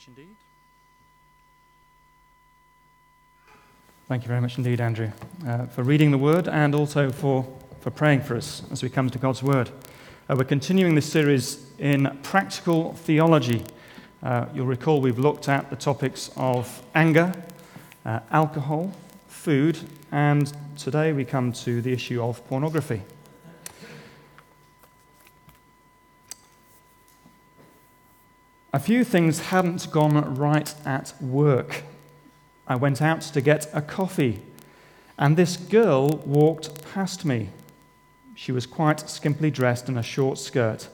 much indeed. Thank you very much indeed, Andrew, uh, for reading the word and also for, for praying for us as we come to God's word. Uh, we're continuing this series in practical theology. Uh, you'll recall we've looked at the topics of anger, uh, alcohol, food, and today we come to the issue of pornography. A few things hadn't gone right at work. I went out to get a coffee, and this girl walked past me. She was quite skimpily dressed in a short skirt,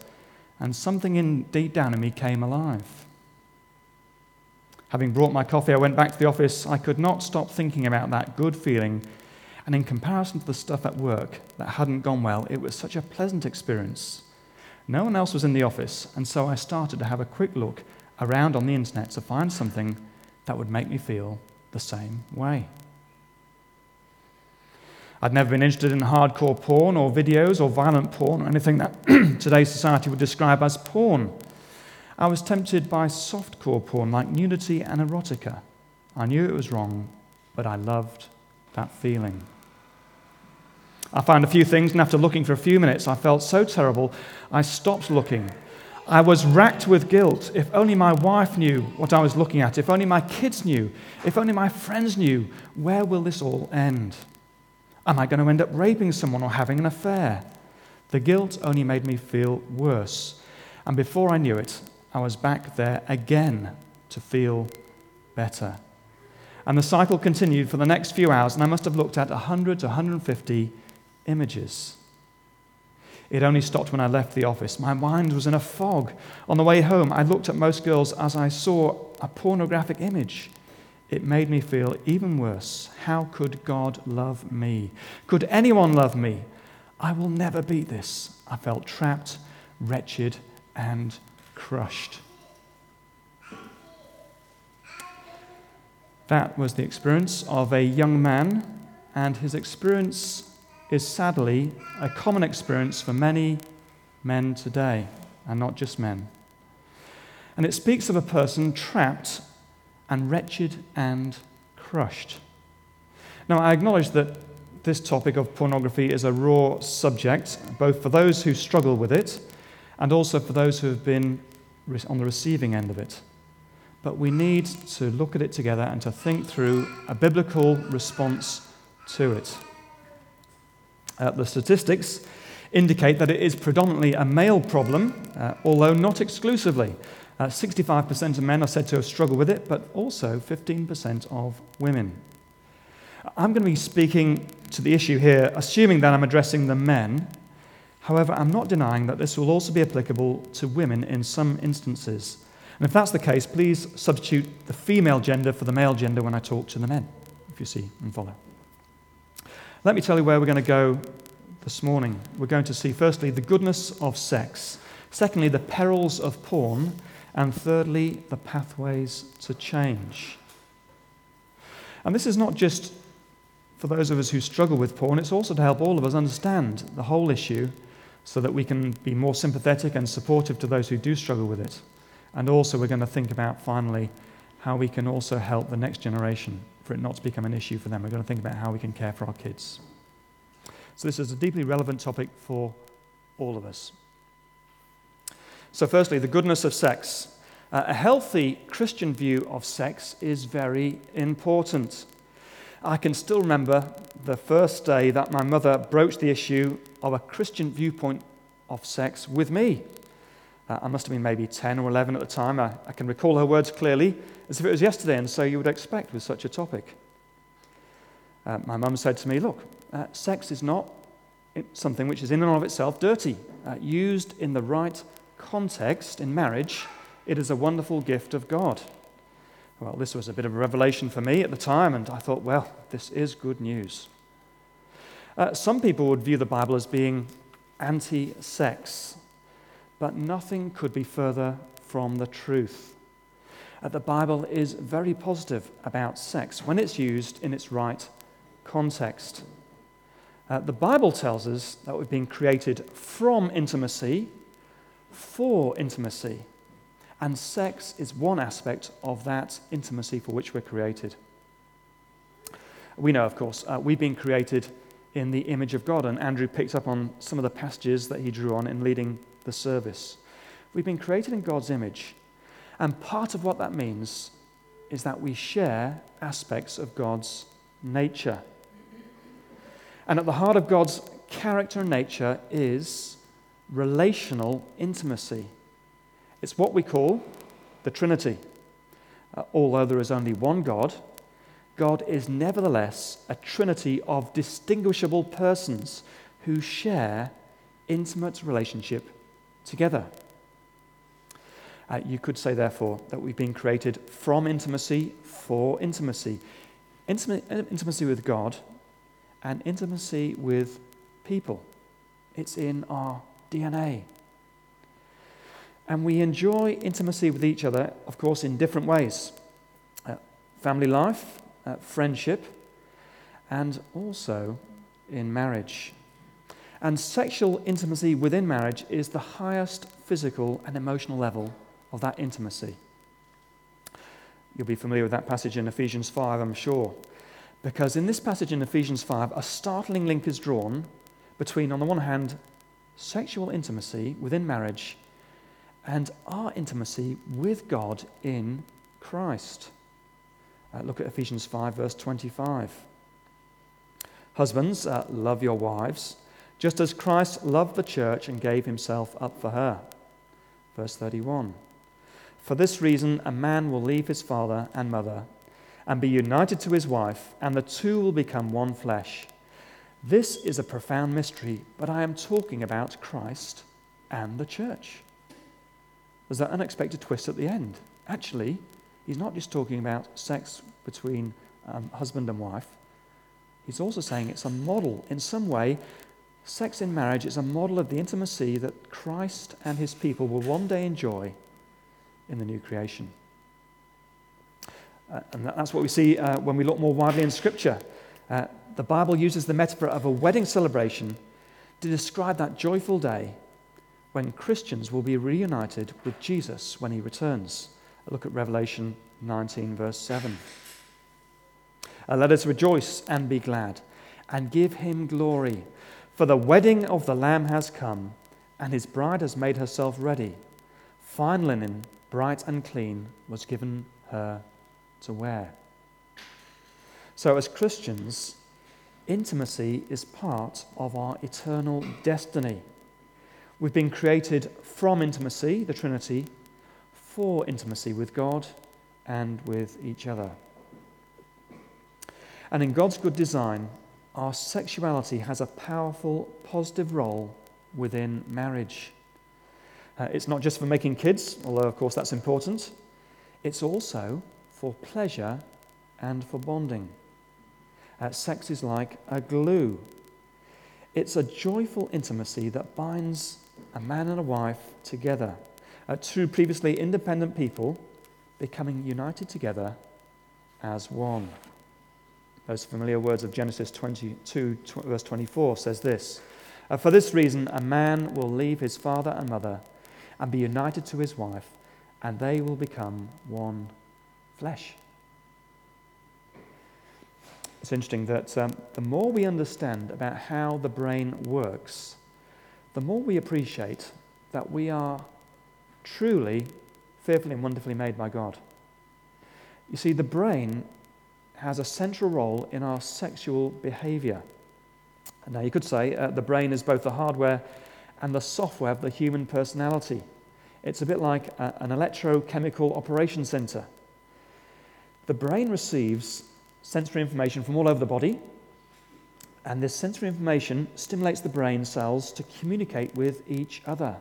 and something in, deep down in me came alive. Having brought my coffee, I went back to the office. I could not stop thinking about that good feeling. And in comparison to the stuff at work that hadn't gone well, it was such a pleasant experience. No one else was in the office, and so I started to have a quick look around on the internet to find something that would make me feel the same way. I'd never been interested in hardcore porn or videos or violent porn or anything that today's society would describe as porn. I was tempted by softcore porn like nudity and erotica. I knew it was wrong, but I loved that feeling. I found a few things, and after looking for a few minutes, I felt so terrible, I stopped looking. I was racked with guilt. If only my wife knew what I was looking at, if only my kids knew, if only my friends knew, where will this all end? Am I going to end up raping someone or having an affair? The guilt only made me feel worse. And before I knew it, I was back there again to feel better. And the cycle continued for the next few hours, and I must have looked at 100 to 150 images. It only stopped when I left the office. My mind was in a fog. On the way home, I looked at most girls as I saw a pornographic image. It made me feel even worse. How could God love me? Could anyone love me? I will never beat this. I felt trapped, wretched, and crushed. That was the experience of a young man, and his experience is sadly a common experience for many men today, and not just men. And it speaks of a person trapped and wretched and crushed. Now, I acknowledge that this topic of pornography is a raw subject, both for those who struggle with it and also for those who have been on the receiving end of it. But we need to look at it together and to think through a biblical response to it. Uh, the statistics indicate that it is predominantly a male problem, uh, although not exclusively. Uh, 65% of men are said to have struggled with it, but also 15% of women. I'm going to be speaking to the issue here, assuming that I'm addressing the men. However, I'm not denying that this will also be applicable to women in some instances. And if that's the case, please substitute the female gender for the male gender when I talk to the men, if you see and follow. Let me tell you where we're going to go this morning. We're going to see, firstly, the goodness of sex, secondly, the perils of porn, and thirdly, the pathways to change. And this is not just for those of us who struggle with porn, it's also to help all of us understand the whole issue so that we can be more sympathetic and supportive to those who do struggle with it. And also, we're going to think about finally how we can also help the next generation for it not to become an issue for them. We're going to think about how we can care for our kids. So, this is a deeply relevant topic for all of us. So, firstly, the goodness of sex. Uh, a healthy Christian view of sex is very important. I can still remember the first day that my mother broached the issue of a Christian viewpoint of sex with me. Uh, I must have been maybe 10 or 11 at the time. I, I can recall her words clearly as if it was yesterday, and so you would expect with such a topic. Uh, my mum said to me, Look, uh, sex is not something which is in and of itself dirty. Uh, used in the right context in marriage, it is a wonderful gift of God. Well, this was a bit of a revelation for me at the time, and I thought, well, this is good news. Uh, some people would view the Bible as being anti sex, but nothing could be further from the truth. The Bible is very positive about sex when it's used in its right context. Uh, the Bible tells us that we've been created from intimacy for intimacy. And sex is one aspect of that intimacy for which we're created. We know, of course, uh, we've been created in the image of God, and Andrew picked up on some of the passages that he drew on in leading the service. We've been created in God's image, and part of what that means is that we share aspects of God's nature. And at the heart of God's character and nature is relational intimacy. It's what we call the Trinity. Uh, although there is only one God, God is nevertheless a trinity of distinguishable persons who share intimate relationship together. Uh, you could say, therefore, that we've been created from intimacy for intimacy. Intima- intimacy with God and intimacy with people. It's in our DNA. And we enjoy intimacy with each other, of course, in different ways uh, family life, uh, friendship, and also in marriage. And sexual intimacy within marriage is the highest physical and emotional level of that intimacy. You'll be familiar with that passage in Ephesians 5, I'm sure. Because in this passage in Ephesians 5, a startling link is drawn between, on the one hand, sexual intimacy within marriage and our intimacy with God in Christ. Uh, look at Ephesians 5, verse 25. Husbands, uh, love your wives, just as Christ loved the church and gave himself up for her. Verse 31. For this reason, a man will leave his father and mother and be united to his wife, and the two will become one flesh. This is a profound mystery, but I am talking about Christ and the church. There's that unexpected twist at the end. Actually, he's not just talking about sex between um, husband and wife, he's also saying it's a model. In some way, sex in marriage is a model of the intimacy that Christ and his people will one day enjoy in the new creation. Uh, and that's what we see uh, when we look more widely in Scripture. Uh, the Bible uses the metaphor of a wedding celebration to describe that joyful day when Christians will be reunited with Jesus when he returns. Look at Revelation 19, verse 7. Uh, let us rejoice and be glad and give him glory, for the wedding of the Lamb has come, and his bride has made herself ready. Fine linen, bright and clean, was given her to wear. So, as Christians, intimacy is part of our eternal destiny. We've been created from intimacy, the Trinity, for intimacy with God and with each other. And in God's good design, our sexuality has a powerful, positive role within marriage. Uh, it's not just for making kids, although, of course, that's important. It's also for pleasure and for bonding. Uh, sex is like a glue. It's a joyful intimacy that binds a man and a wife together, uh, two previously independent people becoming united together as one. Those familiar words of Genesis 22, verse 24 says this uh, For this reason, a man will leave his father and mother and be united to his wife, and they will become one flesh. It's interesting that um, the more we understand about how the brain works, the more we appreciate that we are truly fearfully and wonderfully made by God. You see, the brain has a central role in our sexual behavior. Now, you could say uh, the brain is both the hardware and the software of the human personality. It's a bit like a, an electrochemical operation center. The brain receives sensory information from all over the body and this sensory information stimulates the brain cells to communicate with each other.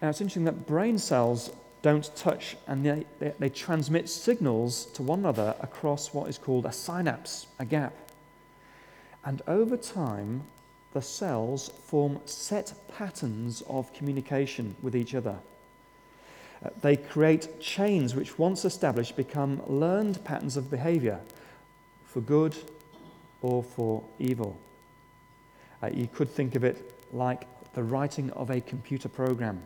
Now, it's interesting that brain cells don't touch and they, they, they, transmit signals to one another across what is called a synapse, a gap. And over time, the cells form set patterns of communication with each other. Uh, they create chains which, once established, become learned patterns of behavior for good or for evil. Uh, you could think of it like the writing of a computer program.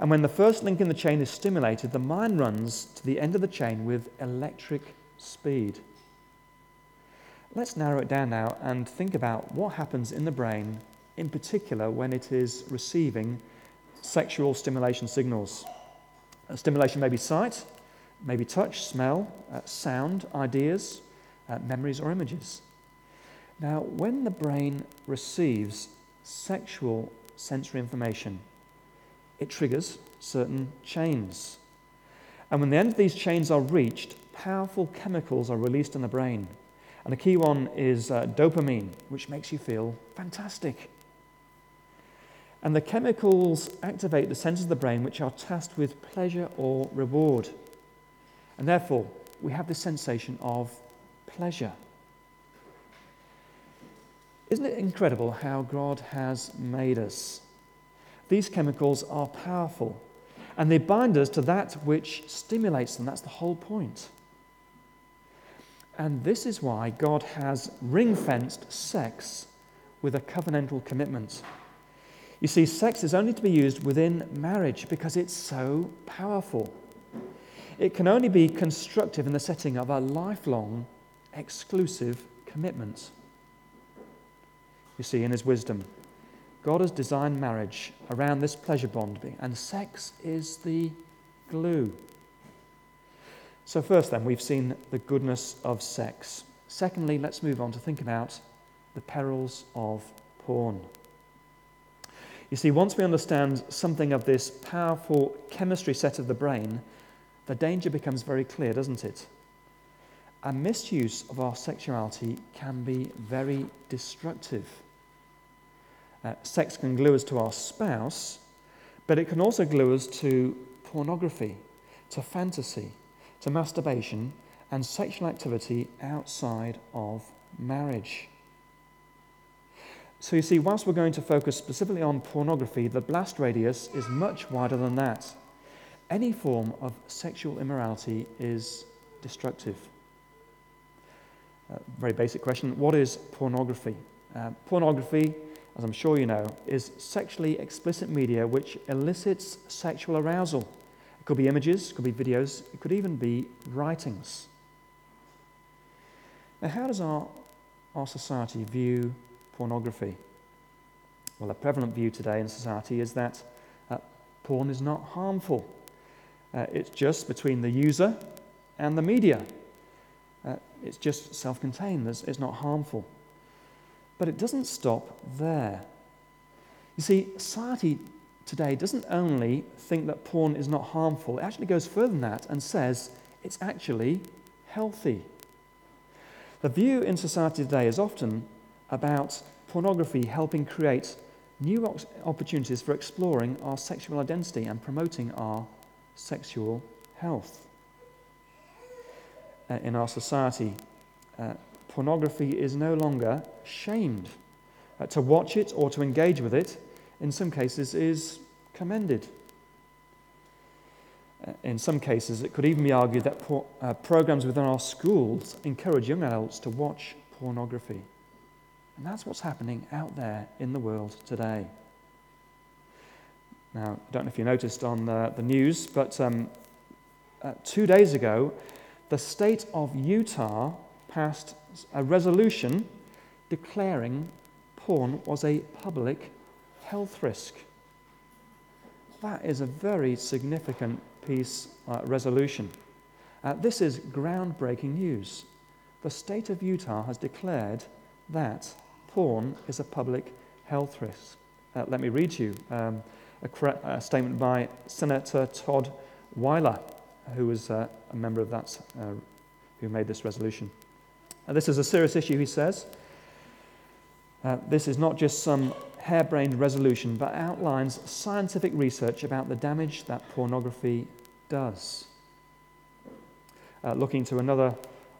And when the first link in the chain is stimulated, the mind runs to the end of the chain with electric speed. Let's narrow it down now and think about what happens in the brain, in particular when it is receiving sexual stimulation signals. Uh, stimulation may be sight, maybe touch, smell, uh, sound, ideas, uh, memories, or images. Now, when the brain receives sexual sensory information, it triggers certain chains. And when the end of these chains are reached, powerful chemicals are released in the brain. And a key one is uh, dopamine, which makes you feel fantastic. And the chemicals activate the centers of the brain which are tasked with pleasure or reward. And therefore, we have this sensation of pleasure. Isn't it incredible how God has made us? These chemicals are powerful and they bind us to that which stimulates them. That's the whole point. And this is why God has ring fenced sex with a covenantal commitment. You see, sex is only to be used within marriage because it's so powerful. It can only be constructive in the setting of a lifelong, exclusive commitment. You see, in His wisdom, God has designed marriage around this pleasure bond, and sex is the glue. So, first, then, we've seen the goodness of sex. Secondly, let's move on to think about the perils of porn. You see, once we understand something of this powerful chemistry set of the brain, the danger becomes very clear, doesn't it? A misuse of our sexuality can be very destructive. Uh, sex can glue us to our spouse, but it can also glue us to pornography, to fantasy, to masturbation, and sexual activity outside of marriage. So you see, whilst we're going to focus specifically on pornography, the blast radius is much wider than that. Any form of sexual immorality is destructive. Uh, very basic question what is pornography? Uh, pornography as I'm sure you know, is sexually explicit media which elicits sexual arousal. It could be images, it could be videos, it could even be writings. Now, how does our, our society view pornography? Well, a prevalent view today in society is that uh, porn is not harmful. Uh, it's just between the user and the media. Uh, it's just self contained, it's not harmful. But it doesn't stop there. You see, society today doesn't only think that porn is not harmful, it actually goes further than that and says it's actually healthy. The view in society today is often about pornography helping create new opportunities for exploring our sexual identity and promoting our sexual health. Uh, in our society, uh, pornography is no longer shamed. Uh, to watch it or to engage with it, in some cases, is commended. Uh, in some cases, it could even be argued that por- uh, programs within our schools encourage young adults to watch pornography. And that's what's happening out there in the world today. Now, I don't know if you noticed on the, the news, but um, uh, two days ago, the state of Utah passed a resolution declaring porn was a public health risk. That is a very significant piece uh, resolution. Uh, this is groundbreaking news. The state of Utah has declared that porn is a public health risk. Uh, let me read you um, a, a, statement by Senator Todd Weiler, who was uh, a member of that, uh, who made this resolution. And this is a serious issue, he says. Uh, this is not just some harebrained resolution, but outlines scientific research about the damage that pornography does. Uh, looking to another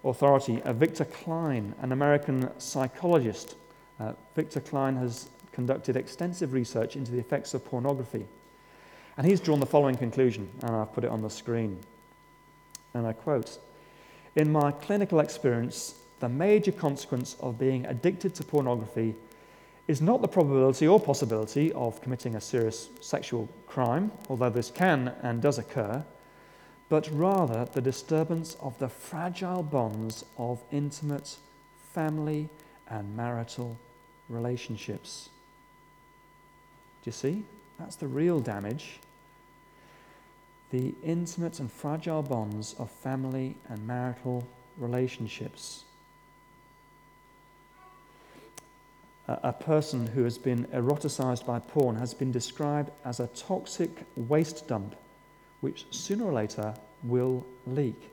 authority, uh, Victor Cline, an American psychologist. Uh, Victor Cline has conducted extensive research into the effects of pornography. And he's drawn the following conclusion, and I've put it on the screen. And I quote In my clinical experience, the major consequence of being addicted to pornography is not the probability or possibility of committing a serious sexual crime, although this can and does occur, but rather the disturbance of the fragile bonds of intimate family and marital relationships. Do you see? That's the real damage. The intimate and fragile bonds of family and marital relationships. A person who has been eroticized by porn has been described as a toxic waste dump, which sooner or later will leak.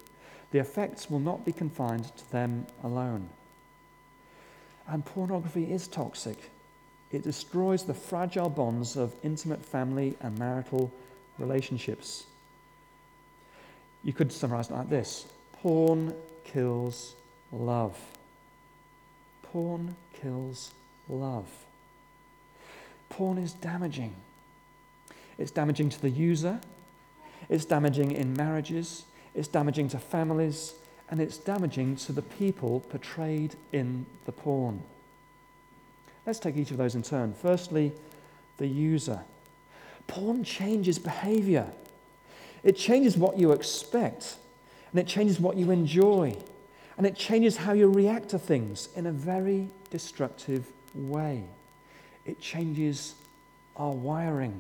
The effects will not be confined to them alone. And pornography is toxic. It destroys the fragile bonds of intimate family and marital relationships. You could summarize it like this porn kills love. Porn kills love. Porn is damaging. It's damaging to the user, it's damaging in marriages, it's damaging to families, and it's damaging to the people portrayed in the porn. Let's take each of those in turn. Firstly, the user. Porn changes behavior. It changes what you expect, and it changes what you enjoy, and it changes how you react to things in a very destructive way. It changes our wiring.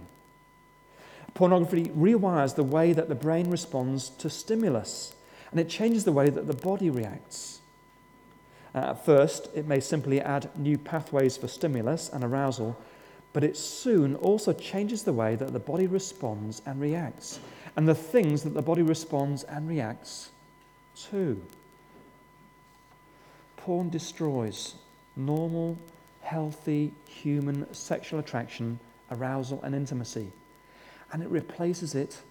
Pornography rewires the way that the brain responds to stimulus, and it changes the way that the body reacts. Uh, at first, it may simply add new pathways for stimulus and arousal, but it soon also changes the way that the body responds and reacts, and the things that the body responds and reacts to. Porn destroys normal healthy human sexual attraction, arousal, and intimacy. And it replaces it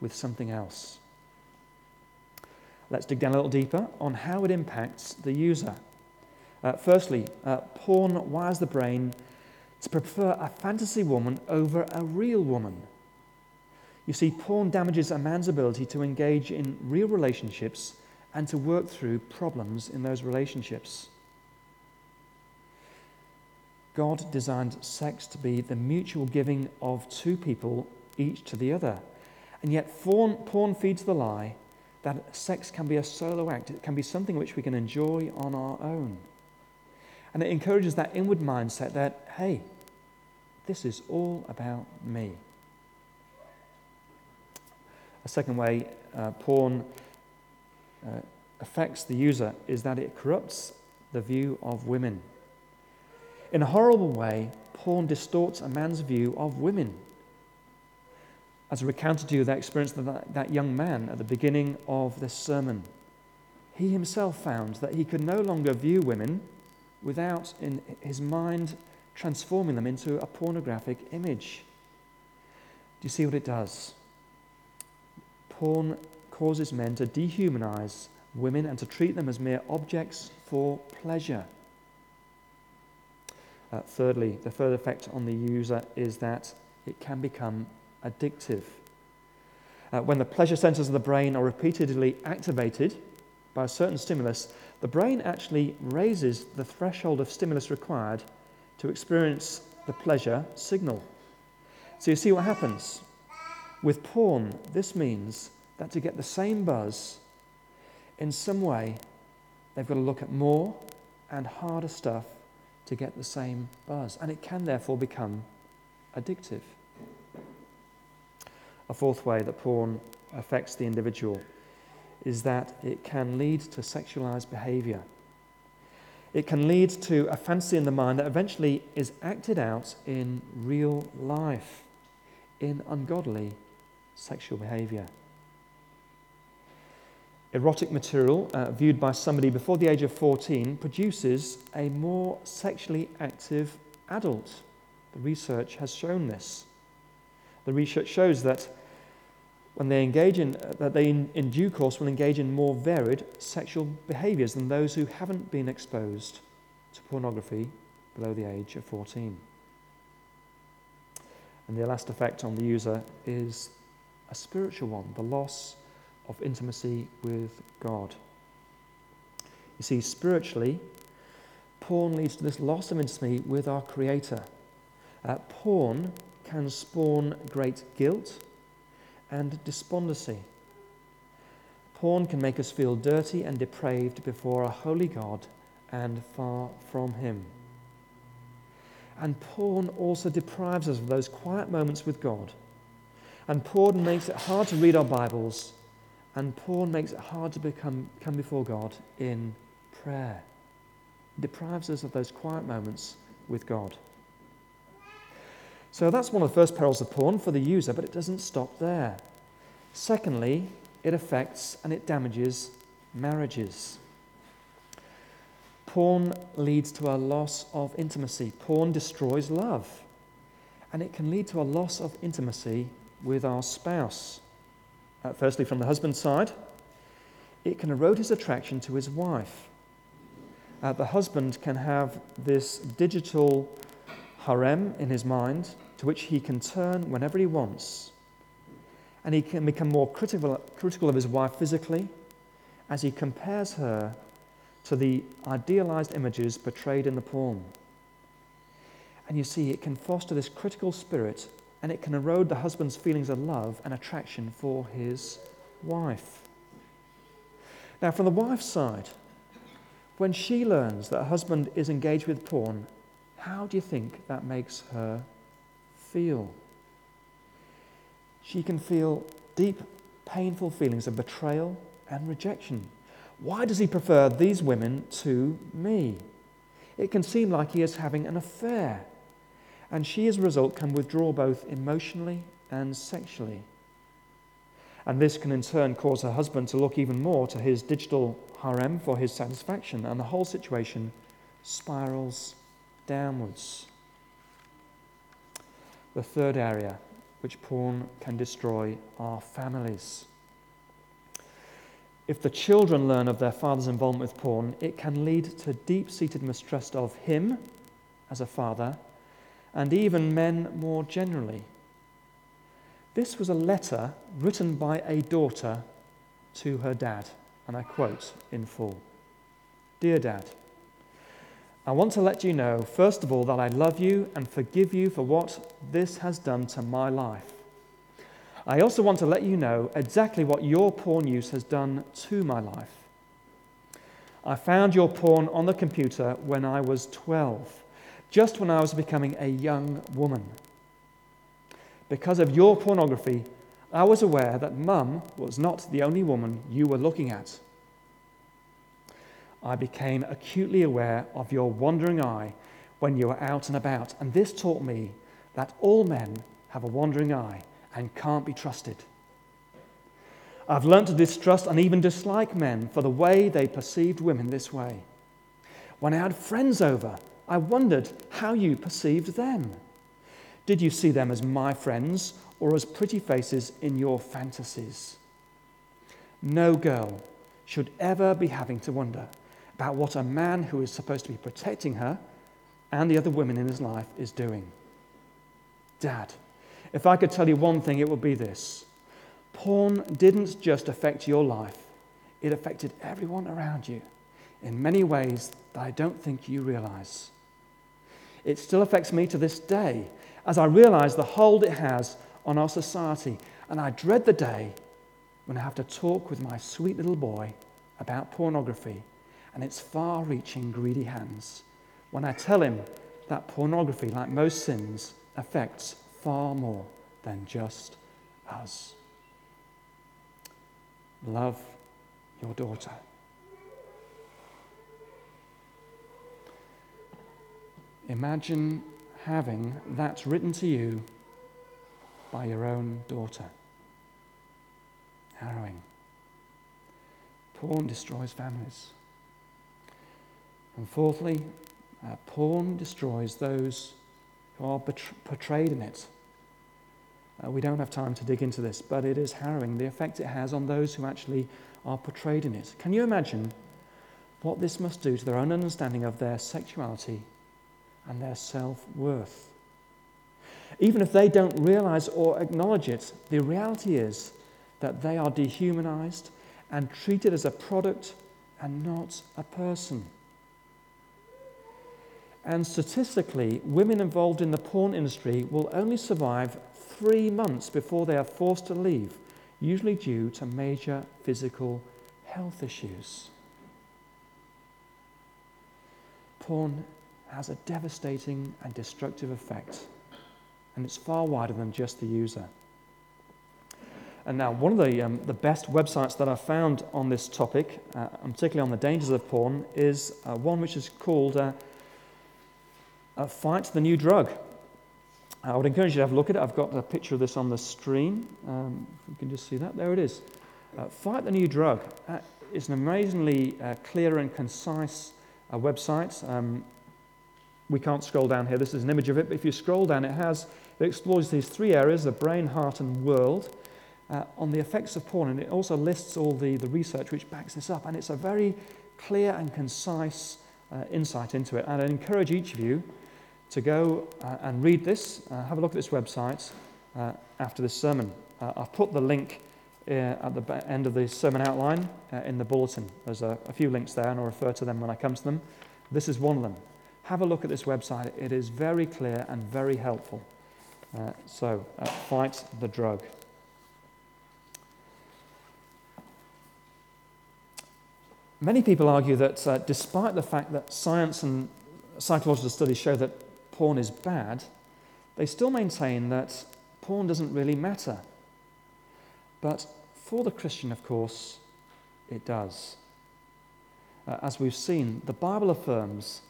with something else. Let's dig down a little deeper on how it impacts the user. Uh, firstly, uh, porn wires the brain to prefer a fantasy woman over a real woman. You see, porn damages a man's ability to engage in real relationships and to work through problems in those relationships. God designed sex to be the mutual giving of two people, each to the other. And yet, porn, porn feeds the lie that sex can be a solo act, it can be something which we can enjoy on our own. And it encourages that inward mindset that, hey, this is all about me. A second way uh, porn uh, affects the user is that it corrupts the view of women. In a horrible way, porn distorts a man's view of women. As I recounted to you that experience of that, that young man at the beginning of this sermon, he himself found that he could no longer view women without, in his mind, transforming them into a pornographic image. Do you see what it does? Porn causes men to dehumanize women and to treat them as mere objects for pleasure. Uh, thirdly, the third effect on the user is that it can become addictive. Uh, when the pleasure centers of the brain are repeatedly activated by a certain stimulus, the brain actually raises the threshold of stimulus required to experience the pleasure signal. So you see what happens. With porn, this means that to get the same buzz, in some way, they've got to look at more and harder stuff to get the same buzz. And it can therefore become addictive. A fourth way that porn affects the individual is that it can lead to sexualized behavior. It can lead to a fantasy in the mind that eventually is acted out in real life, in ungodly sexual behavior erotic material uh, viewed by somebody before the age of 14 produces a more sexually active adult. The research has shown this. The research shows that when they engage in, uh, that they in, in due course will engage in more varied sexual behaviors than those who haven't been exposed to pornography below the age of 14. And the last effect on the user is a spiritual one the loss of intimacy with God. You see, spiritually, porn leads to this loss of intimacy with our Creator. Uh, porn can spawn great guilt and despondency. Porn can make us feel dirty and depraved before a holy God and far from Him. And porn also deprives us of those quiet moments with God. And porn makes it hard to read our Bibles. And porn makes it hard to become, come before God in prayer. It deprives us of those quiet moments with God. So that's one of the first perils of porn for the user, but it doesn't stop there. Secondly, it affects and it damages marriages. Porn leads to a loss of intimacy. Porn destroys love. And it can lead to a loss of intimacy with our spouse. Uh, firstly, from the husband's side, it can erode his attraction to his wife. Uh, the husband can have this digital harem in his mind to which he can turn whenever he wants. And he can become more critical, critical of his wife physically as he compares her to the idealized images portrayed in the porn. And you see, it can foster this critical spirit and it can erode the husband's feelings of love and attraction for his wife. Now, from the wife's side, when she learns that her husband is engaged with porn, how do you think that makes her feel? She can feel deep, painful feelings of betrayal and rejection. Why does he prefer these women to me? It can seem like he is having an affair. And she, as a result, can withdraw both emotionally and sexually. And this can in turn cause her husband to look even more to his digital harem for his satisfaction, and the whole situation spirals downwards. The third area which porn can destroy are families. If the children learn of their father's involvement with porn, it can lead to deep seated mistrust of him as a father and even men more generally. This was a letter written by a daughter to her dad, and I quote in full Dear Dad, I want to let you know, first of all, that I love you and forgive you for what this has done to my life. I also want to let you know exactly what your porn use has done to my life. I found your porn on the computer when I was 12, just when I was becoming a young woman. Because of your pornography, I was aware that mum was not the only woman you were looking at. I became acutely aware of your wandering eye when you were out and about, and this taught me that all men have a wandering eye and can't be trusted. I've learnt to distrust and even dislike men for the way they perceived women this way. When I had friends over, I wondered how you perceived them. Did you see them as my friends or as pretty faces in your fantasies? No girl should ever be having to wonder about what a man who is supposed to be protecting her and the other women in his life is doing. Dad, if I could tell you one thing, it would be this porn didn't just affect your life, it affected everyone around you in many ways that I don't think you realize. It still affects me to this day as I realize the hold it has on our society, and I dread the day when I have to talk with my sweet little boy about pornography and its far reaching, greedy hands. When I tell him that pornography, like most sins, affects far more than just us. Love your daughter. Imagine having that written to you by your own daughter. Harrowing. Porn destroys families. And fourthly, uh, porn destroys those who are portrayed in it. Uh, we don't have time to dig into this, but it is harrowing the effect it has on those who actually are portrayed in it. Can you imagine what this must do to their own understanding of their sexuality and their self worth? Even if they don't realize or acknowledge it, the reality is that they are dehumanized and treated as a product and not a person. And statistically, women involved in the porn industry will only survive three months before they are forced to leave, usually due to major physical health issues. Porn has a devastating and destructive effect, and it's far wider than just the user. And now, one of the, um, the best websites that I've found on this topic, uh, particularly on the dangers of porn, is uh, one which is called uh, uh, Fight the New Drug. I would encourage you to have a look at it. I've got a picture of this on the screen. Um, you can just see that. There it is. Uh, Fight the New Drug uh, is an amazingly uh, clear and concise uh, website. Um, we can't scroll down here. This is an image of it. But if you scroll down, it has it explores these three areas: the brain, heart, and world. Uh, on the effects of porn, and it also lists all the, the research which backs this up, and it's a very clear and concise uh, insight into it. And I encourage each of you to go uh, and read this, uh, have a look at this website uh, after this sermon. Uh, I've put the link at the end of the sermon outline in the bulletin. There's a, a, few links there, and I'll refer to them when I come to them. This is one of them. Have a look at this website. It is very clear and very helpful. so, fight the drug. Many people argue that uh, despite the fact that science and psychological studies show that porn is bad, they still maintain that porn doesn't really matter. But for the Christian, of course, it does. Uh, as we've seen, the Bible affirms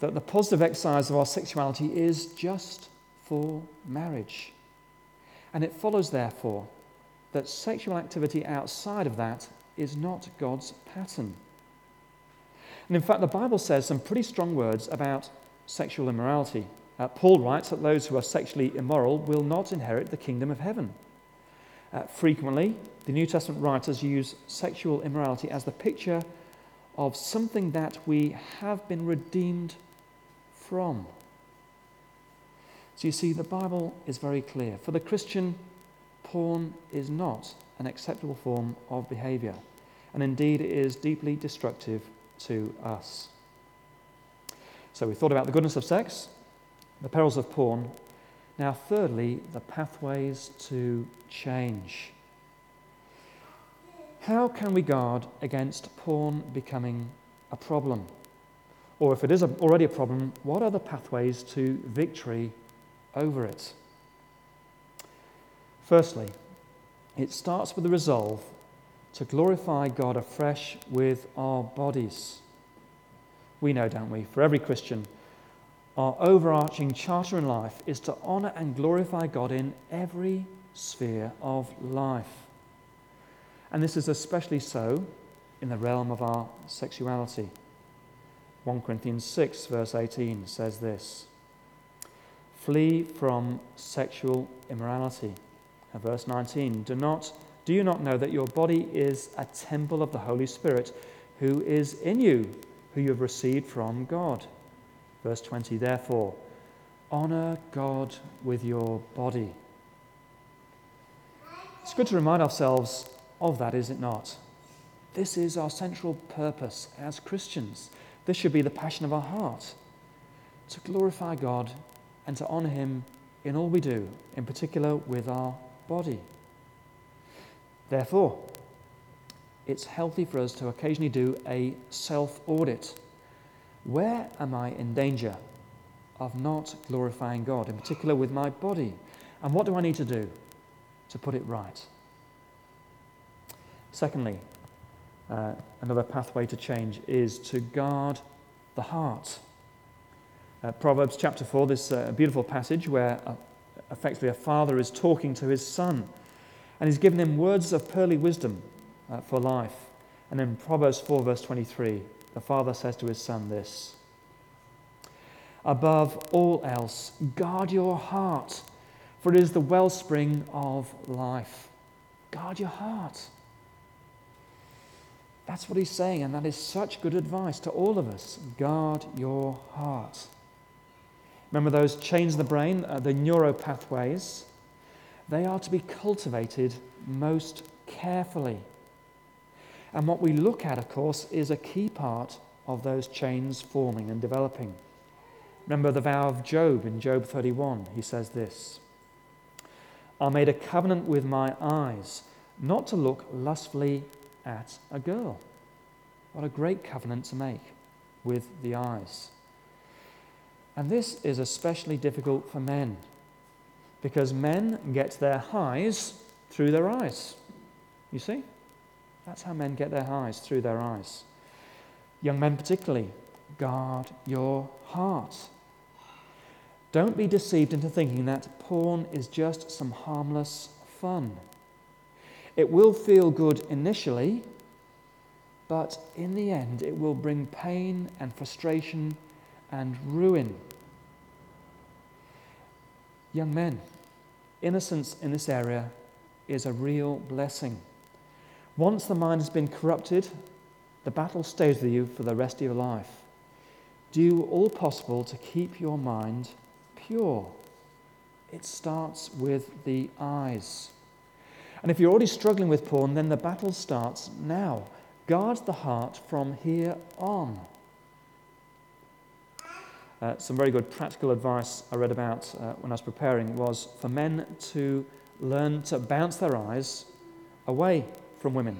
that the positive exercise of our sexuality is just for marriage. And it follows, therefore, that sexual activity outside of that is not God's pattern. And in fact, the Bible says some pretty strong words about sexual immorality. Uh, Paul writes that those who are sexually immoral will not inherit the kingdom of heaven. Uh, frequently, the New Testament writers use sexual immorality as the picture of something that we have been redeemed from. So you see, the Bible is very clear. For the Christian, porn is not an acceptable form of behavior, and indeed it is deeply destructive to us. So we thought about the goodness of sex, the perils of porn. Now, thirdly, the pathways to change. How can we guard against porn becoming a problem? Or if it is already a problem, what are the pathways to victory over it? Firstly, it starts with the resolve to glorify God afresh with our bodies. We know, don't we? For every Christian, our overarching charter in life is to honour and glorify God in every sphere of life. And this is especially so in the realm of our sexuality. 1 Corinthians 6, verse 18 says this Flee from sexual immorality. And verse 19 Do, not, do you not know that your body is a temple of the Holy Spirit who is in you? who you have received from God. Verse 20, therefore, honor God with your body. It's good to remind ourselves of that, is it not? This is our central purpose as Christians. This should be the passion of our heart to glorify God and to honor Him in all we do, in particular with our body. Therefore, it's healthy for us to occasionally do a self audit. Where am I in danger of not glorifying God, in particular with my body? And what do I need to do to put it right? Secondly, uh, another pathway to change is to guard the heart. Uh, Proverbs chapter 4, this uh, beautiful passage where uh, effectively a father is talking to his son and he's given him words of pearly wisdom uh, for life. And in Proverbs 4, verse 23, the father says to his son this Above all else, guard your heart, for it is the wellspring of life. Guard your heart. That's what he's saying, and that is such good advice to all of us. Guard your heart. Remember those chains in the brain, uh, the neuropathways? They are to be cultivated most carefully. And what we look at, of course, is a key part of those chains forming and developing. Remember the vow of Job in Job 31. He says this I made a covenant with my eyes not to look lustfully at a girl. What a great covenant to make with the eyes. And this is especially difficult for men because men get their highs through their eyes. You see? That's how men get their highs, through their eyes. Young men, particularly, guard your heart. Don't be deceived into thinking that porn is just some harmless fun. It will feel good initially, but in the end, it will bring pain and frustration and ruin. Young men, innocence in this area is a real blessing. Once the mind has been corrupted, the battle stays with you for the rest of your life. Do all possible to keep your mind pure. It starts with the eyes. And if you're already struggling with porn, then the battle starts now. Guard the heart from here on. Uh, some very good practical advice I read about uh, when I was preparing was for men to learn to bounce their eyes away from women.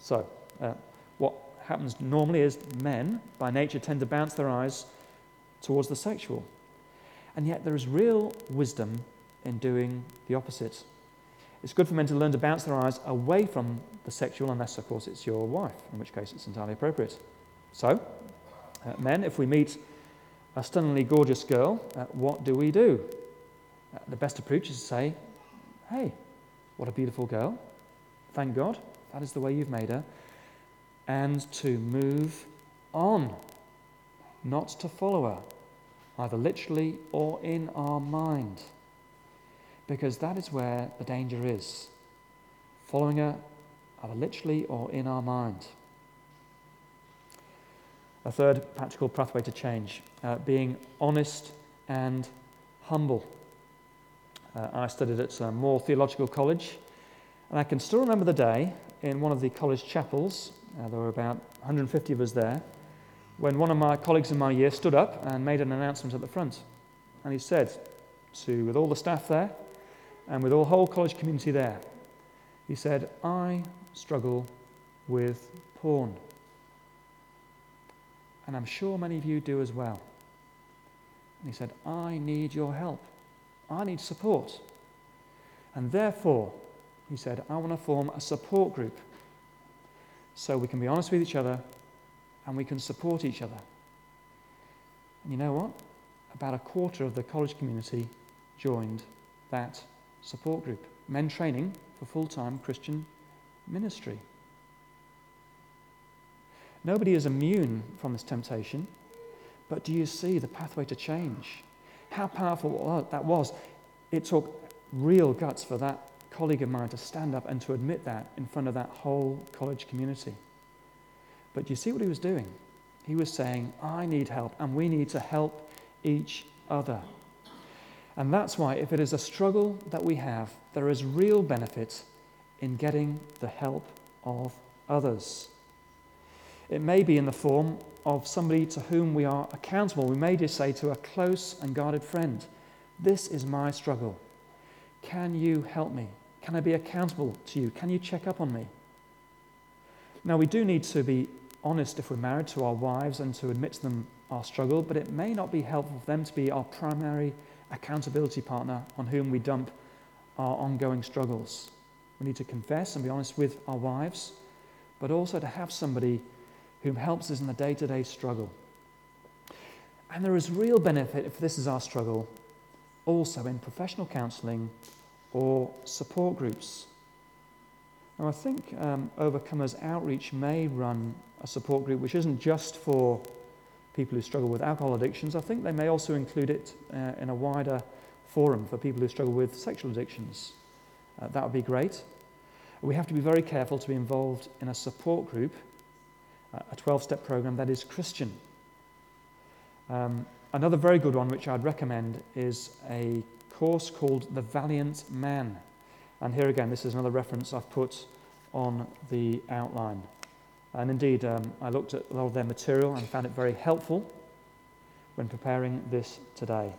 So, uh, what happens normally is men, by nature, tend to bounce their eyes towards the sexual. And yet, there is real wisdom in doing the opposite. It's good for men to learn to bounce their eyes away from the sexual, unless, of course, it's your wife, in which case it's entirely appropriate. So, uh, men, if we meet a stunningly gorgeous girl, uh, what do we do? Uh, the best approach is to say, Hey, what a beautiful girl. Thank God, that is the way you've made her. And to move on, not to follow her, either literally or in our mind. Because that is where the danger is. Following her, either literally or in our mind. A third practical pathway to change uh, being honest and humble. Uh, I studied at uh, Moore Theological College, and I can still remember the day in one of the college chapels, uh, there were about 150 of us there, when one of my colleagues in my year stood up and made an announcement at the front. And he said to, with all the staff there and with the whole college community there, he said, I struggle with porn. And I'm sure many of you do as well. And he said, I need your help. I need support. And therefore, he said, I want to form a support group so we can be honest with each other and we can support each other. And you know what? About a quarter of the college community joined that support group. Men training for full time Christian ministry. Nobody is immune from this temptation, but do you see the pathway to change? How powerful that was. It took real guts for that colleague of mine to stand up and to admit that in front of that whole college community. But do you see what he was doing? He was saying, I need help, and we need to help each other. And that's why, if it is a struggle that we have, there is real benefit in getting the help of others. It may be in the form of somebody to whom we are accountable. We may just say to a close and guarded friend, This is my struggle. Can you help me? Can I be accountable to you? Can you check up on me? Now, we do need to be honest if we're married to our wives and to admit to them our struggle, but it may not be helpful for them to be our primary accountability partner on whom we dump our ongoing struggles. We need to confess and be honest with our wives, but also to have somebody who helps us in the day to day struggle. And there is real benefit if this is our struggle also in professional counselling or support groups. Now, I think um, Overcomers Outreach may run a support group which isn't just for people who struggle with alcohol addictions. I think they may also include it uh, in a wider forum for people who struggle with sexual addictions. Uh, that would be great. We have to be very careful to be involved in a support group a 12 step program that is Christian. Um, another very good one, which I'd recommend, is a course called The Valiant Man. And here again, this is another reference I've put on the outline. And indeed, um, I looked at a lot of their material and found it very helpful. when preparing this today.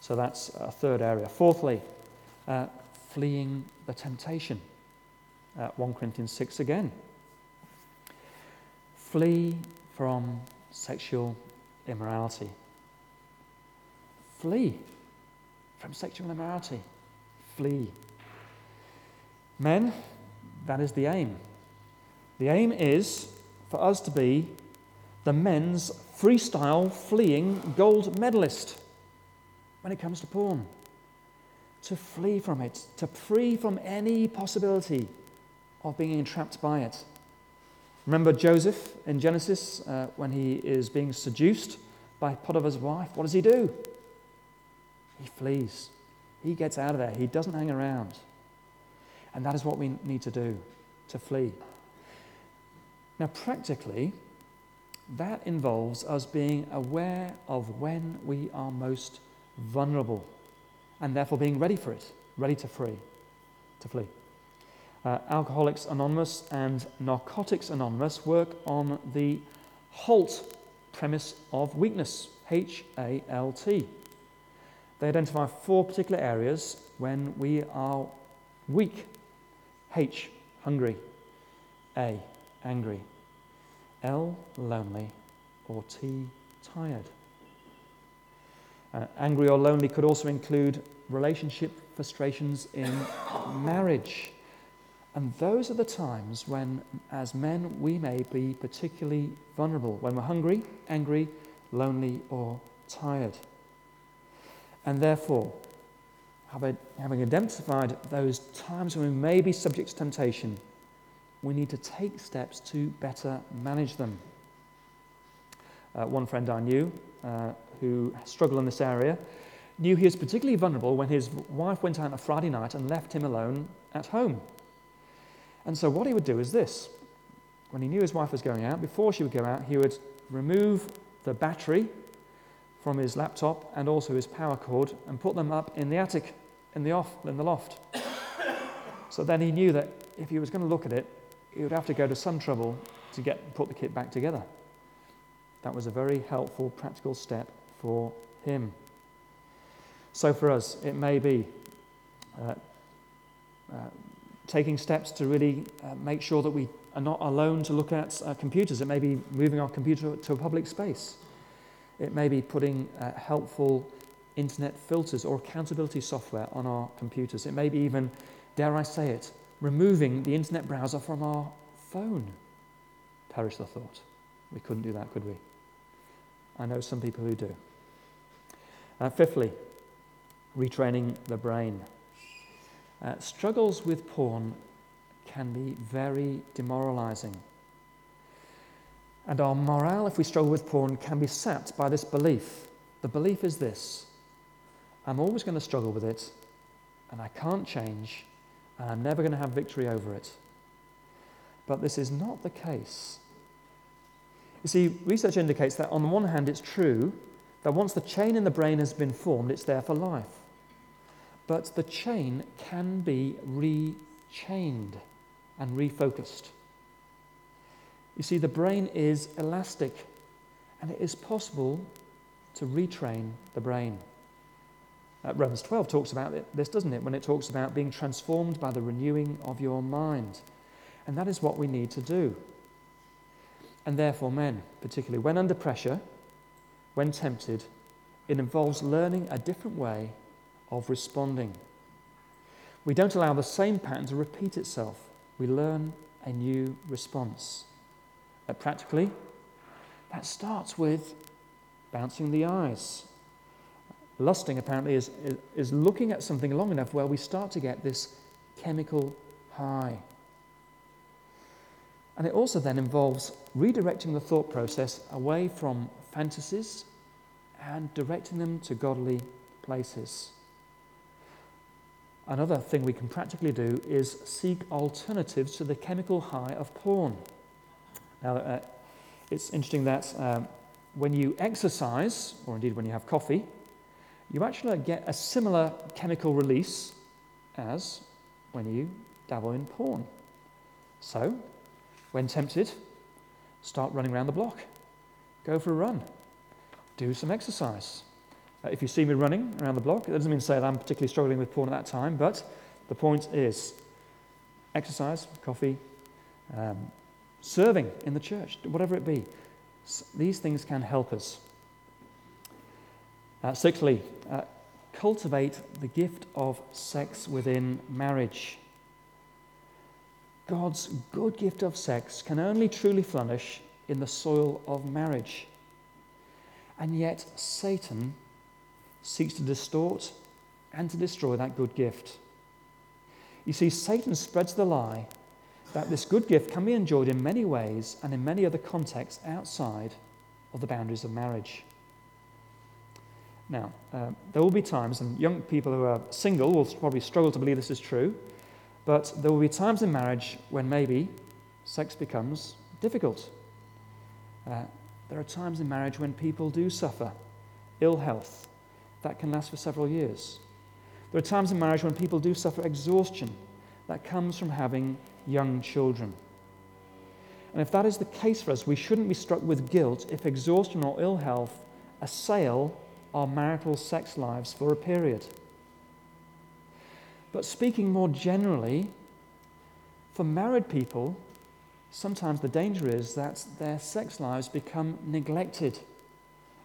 So that's a third area. Fourthly, uh, fleeing the temptation. Uh, 1 Corinthians 6 again. Flee from sexual immorality. Flee from sexual immorality. Flee. Men, that is the aim. The aim is for us to be the men's freestyle fleeing gold medalist when it comes to porn. To flee from it, to free from any possibility of being entrapped by it. Remember Joseph in Genesis uh, when he is being seduced by Potiphar's wife? What does he do? He flees. He gets out of there. He doesn't hang around. And that is what we need to do to flee. Now, practically, that involves us being aware of when we are most vulnerable and therefore being ready for it, ready to free, to flee. Uh, Alcoholics Anonymous and Narcotics Anonymous work on the HALT premise of weakness, H A L T. They identify four particular areas when we are weak H, hungry, A, angry, L, lonely, or T, tired. Uh, angry or lonely could also include relationship frustrations in marriage. And those are the times when, as men, we may be particularly vulnerable when we're hungry, angry, lonely, or tired. And therefore, having identified those times when we may be subject to temptation, we need to take steps to better manage them. Uh, one friend I knew uh, who struggled in this area knew he was particularly vulnerable when his wife went out on a Friday night and left him alone at home. And so, what he would do is this when he knew his wife was going out, before she would go out, he would remove the battery from his laptop and also his power cord and put them up in the attic, in the, off, in the loft. so then he knew that if he was going to look at it, he would have to go to some trouble to get put the kit back together. That was a very helpful, practical step for him. So for us, it may be uh, uh, taking steps to really uh, make sure that we are not alone to look at uh, computers. It may be moving our computer to a public space. It may be putting uh, helpful internet filters or accountability software on our computers. It may be even, dare I say it, removing the internet browser from our phone. Perish the thought. We couldn't do that, could we? I know some people who do. Uh, fifthly, retraining the brain. Uh, struggles with porn can be very demoralizing. And our morale, if we struggle with porn, can be sapped by this belief. The belief is this I'm always going to struggle with it, and I can't change, and I'm never going to have victory over it. But this is not the case. You see, research indicates that on the one hand, it's true that once the chain in the brain has been formed, it's there for life. But the chain can be rechained and refocused. You see, the brain is elastic, and it is possible to retrain the brain. Uh, Romans 12 talks about this, doesn't it? When it talks about being transformed by the renewing of your mind. And that is what we need to do. And therefore, men, particularly when under pressure, when tempted, it involves learning a different way of responding. We don't allow the same pattern to repeat itself, we learn a new response. Uh, practically, that starts with bouncing the eyes. Lusting, apparently, is, is, looking at something long enough where we start to get this chemical high. And it also then involves redirecting the thought process away from fantasies and directing them to godly places. Another thing we can practically do is seek alternatives to the chemical high of porn. Now, uh, it's interesting that um, when you exercise, or indeed when you have coffee, you actually get a similar chemical release as when you dabble in porn. So, when tempted, start running around the block. Go for a run. do some exercise. Uh, if you see me running around the block, it doesn't mean to say that I'm particularly struggling with porn at that time, but the point is exercise, coffee, um, serving in the church, whatever it be. These things can help us. Uh, sixthly, uh, cultivate the gift of sex within marriage. God's good gift of sex can only truly flourish in the soil of marriage. And yet, Satan seeks to distort and to destroy that good gift. You see, Satan spreads the lie that this good gift can be enjoyed in many ways and in many other contexts outside of the boundaries of marriage. Now, uh, there will be times, and young people who are single will probably struggle to believe this is true, but there will be times in marriage when maybe sex becomes difficult. Uh, there are times in marriage when people do suffer ill health that can last for several years. There are times in marriage when people do suffer exhaustion that comes from having young children. And if that is the case for us, we shouldn't be struck with guilt if exhaustion or ill health assail our marital sex lives for a period. But speaking more generally, for married people, sometimes the danger is that their sex lives become neglected.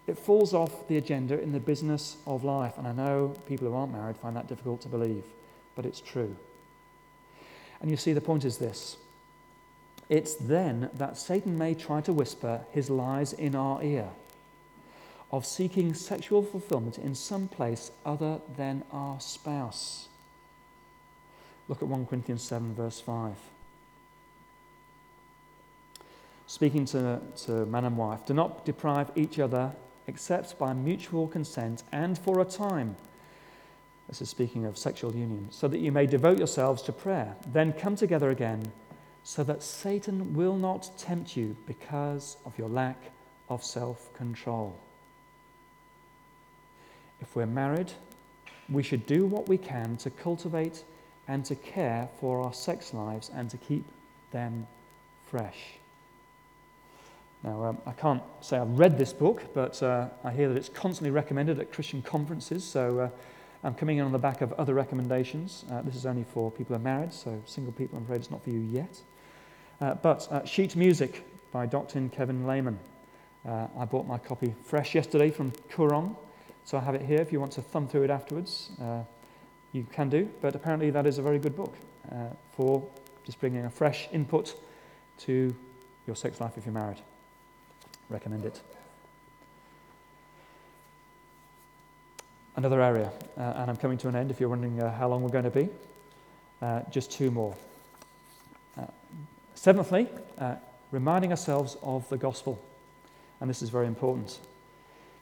It falls off the agenda in the business of life. And I know people who aren't married find that difficult to believe, but it's true. And you see, the point is this it's then that Satan may try to whisper his lies in our ear of seeking sexual fulfillment in some place other than our spouse. Look at 1 Corinthians 7, verse 5. Speaking to, to man and wife, do not deprive each other except by mutual consent and for a time. This is speaking of sexual union, so that you may devote yourselves to prayer. Then come together again, so that Satan will not tempt you because of your lack of self control. If we're married, we should do what we can to cultivate and to care for our sex lives and to keep them fresh. Now, um, I can't say I've read this book, but uh, I hear that it's constantly recommended at Christian conferences, so uh, I'm coming in on the back of other recommendations. Uh, this is only for people who are married, so single people, I'm afraid it's not for you yet. Uh, but uh, Sheet Music by Dr. Kevin Leman. Uh, I bought my copy fresh yesterday from Koorong. So I have it here if you want to thumb through it afterwards. Uh, you can do, but apparently that is a very good book uh, for just bringing a fresh input to your sex life if you're married. Recommend it. Another area, uh, and I'm coming to an end if you're wondering uh, how long we're going to be. Uh, just two more. Uh, seventhly, reminding ourselves of the gospel. And this is very important.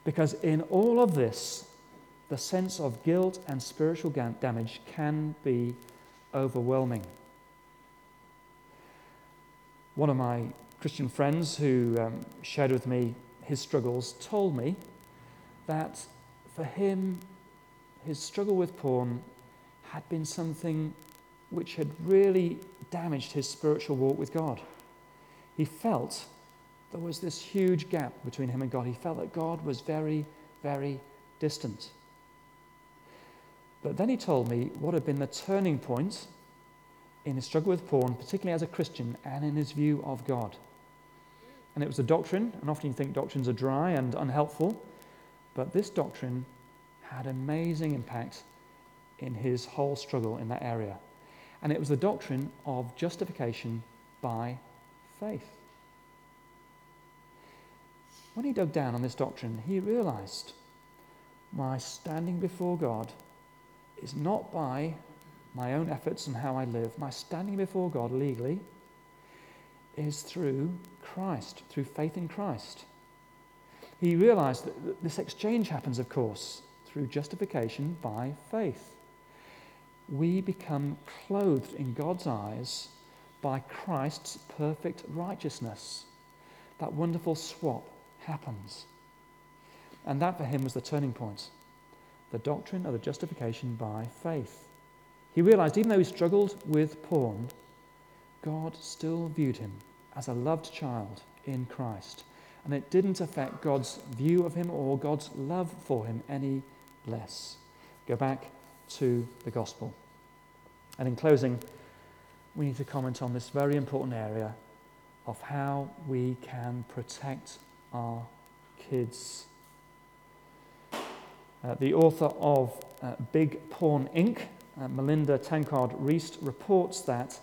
Because in all of this, the sense of guilt and spiritual damage can be overwhelming. One of my Christian friends who um, shared with me his struggles told me that for him, his struggle with porn had been something which had really damaged his spiritual walk with God. He felt there was this huge gap between him and God. He felt that God was very, very distant. But then he told me what had been the turning point in his struggle with porn, particularly as a Christian, and in his view of God. And it was a doctrine, and often you think doctrines are dry and unhelpful, but this doctrine had amazing impact in his whole struggle in that area. And it was the doctrine of justification by faith. When he dug down on this doctrine, he realized my standing before God is not by my own efforts and how I live. My standing before God legally is through Christ, through faith in Christ. He realized that this exchange happens, of course, through justification by faith. We become clothed in God's eyes by Christ's perfect righteousness. That wonderful swap happens. And that for him was the turning point the doctrine of the justification by faith. He realized even though he struggled with porn, God still viewed him as a loved child in Christ. and it didn't affect God's view of him or God's love for him any less. Go back to the gospel. And in closing, we need to comment on this very important area of how we can protect our kids. Uh, the author of uh, Big Porn Inc., uh, Melinda Tankard Reist, reports that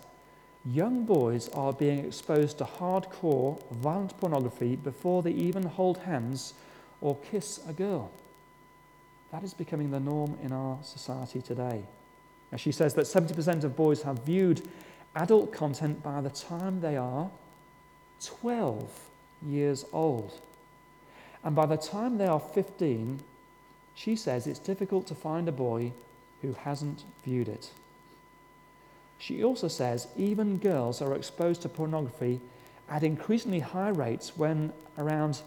young boys are being exposed to hardcore violent pornography before they even hold hands or kiss a girl. That is becoming the norm in our society today. She says that 70% of boys have viewed adult content by the time they are 12 years old. And by the time they are 15, she says it's difficult to find a boy who hasn't viewed it. She also says even girls are exposed to pornography at increasingly high rates when around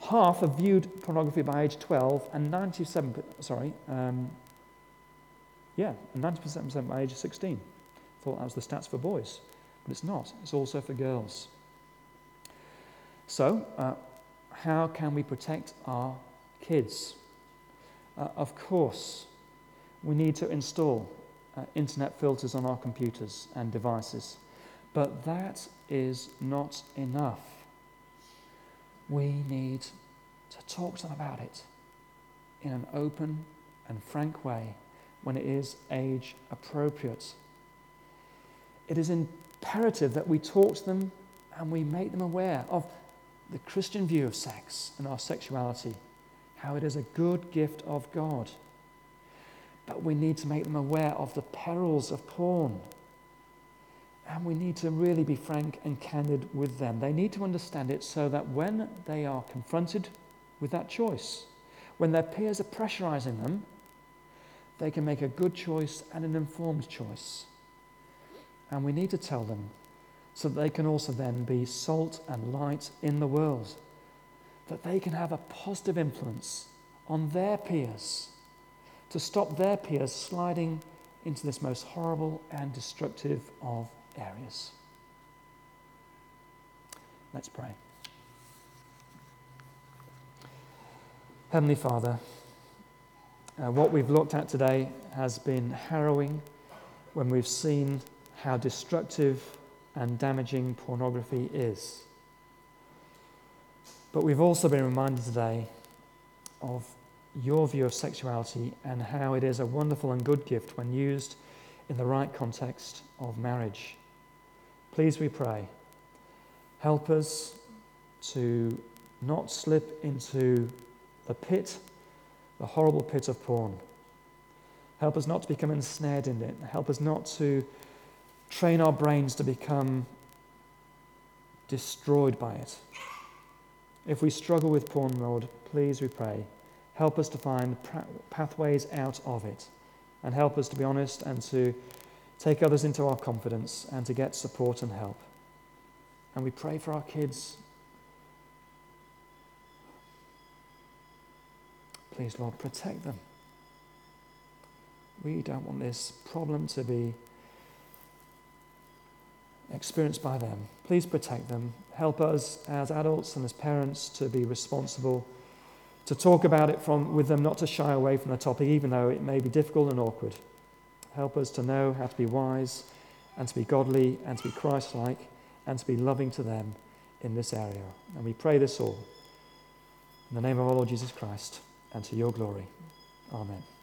half have viewed pornography by age 12 and 97, sorry, um, yeah, 97% by age 16. Thought that was the stats for boys, but it's not. It's also for girls. So, uh, how can we protect our kids? Uh, of course, we need to install uh, internet filters on our computers and devices, but that is not enough. We need to talk to them about it in an open and frank way when it is age appropriate. It is imperative that we talk to them and we make them aware of the Christian view of sex and our sexuality, how it is a good gift of God. But we need to make them aware of the perils of porn. And we need to really be frank and candid with them. They need to understand it so that when they are confronted with that choice, when their peers are pressurizing them, they can make a good choice and an informed choice. And we need to tell them so that they can also then be salt and light in the world, that they can have a positive influence on their peers to stop their peers sliding into this most horrible and destructive of areas. Let's pray. Heavenly Father, uh, what we've looked at today has been harrowing when we've seen how destructive and damaging pornography is. But we've also been reminded today of your view of sexuality and how it is a wonderful and good gift when used in the right context of marriage. Please, we pray, help us to not slip into the pit, the horrible pit of porn. Help us not to become ensnared in it. Help us not to train our brains to become destroyed by it. If we struggle with porn, Lord, please, we pray, help us to find pathways out of it and help us to be honest and to take others into our confidence and to get support and help. And we pray for our kids. Please, Lord, protect them. We don't want this problem to be experienced by them. Please protect them. Help us as adults and as parents to be responsible, to talk about it from, with them, not to shy away from the topic, even though it may be difficult and awkward. Help us to know how to be wise and to be godly and to be Christ like and to be loving to them in this area. And we pray this all in the name of our Lord Jesus Christ and to your glory. Amen.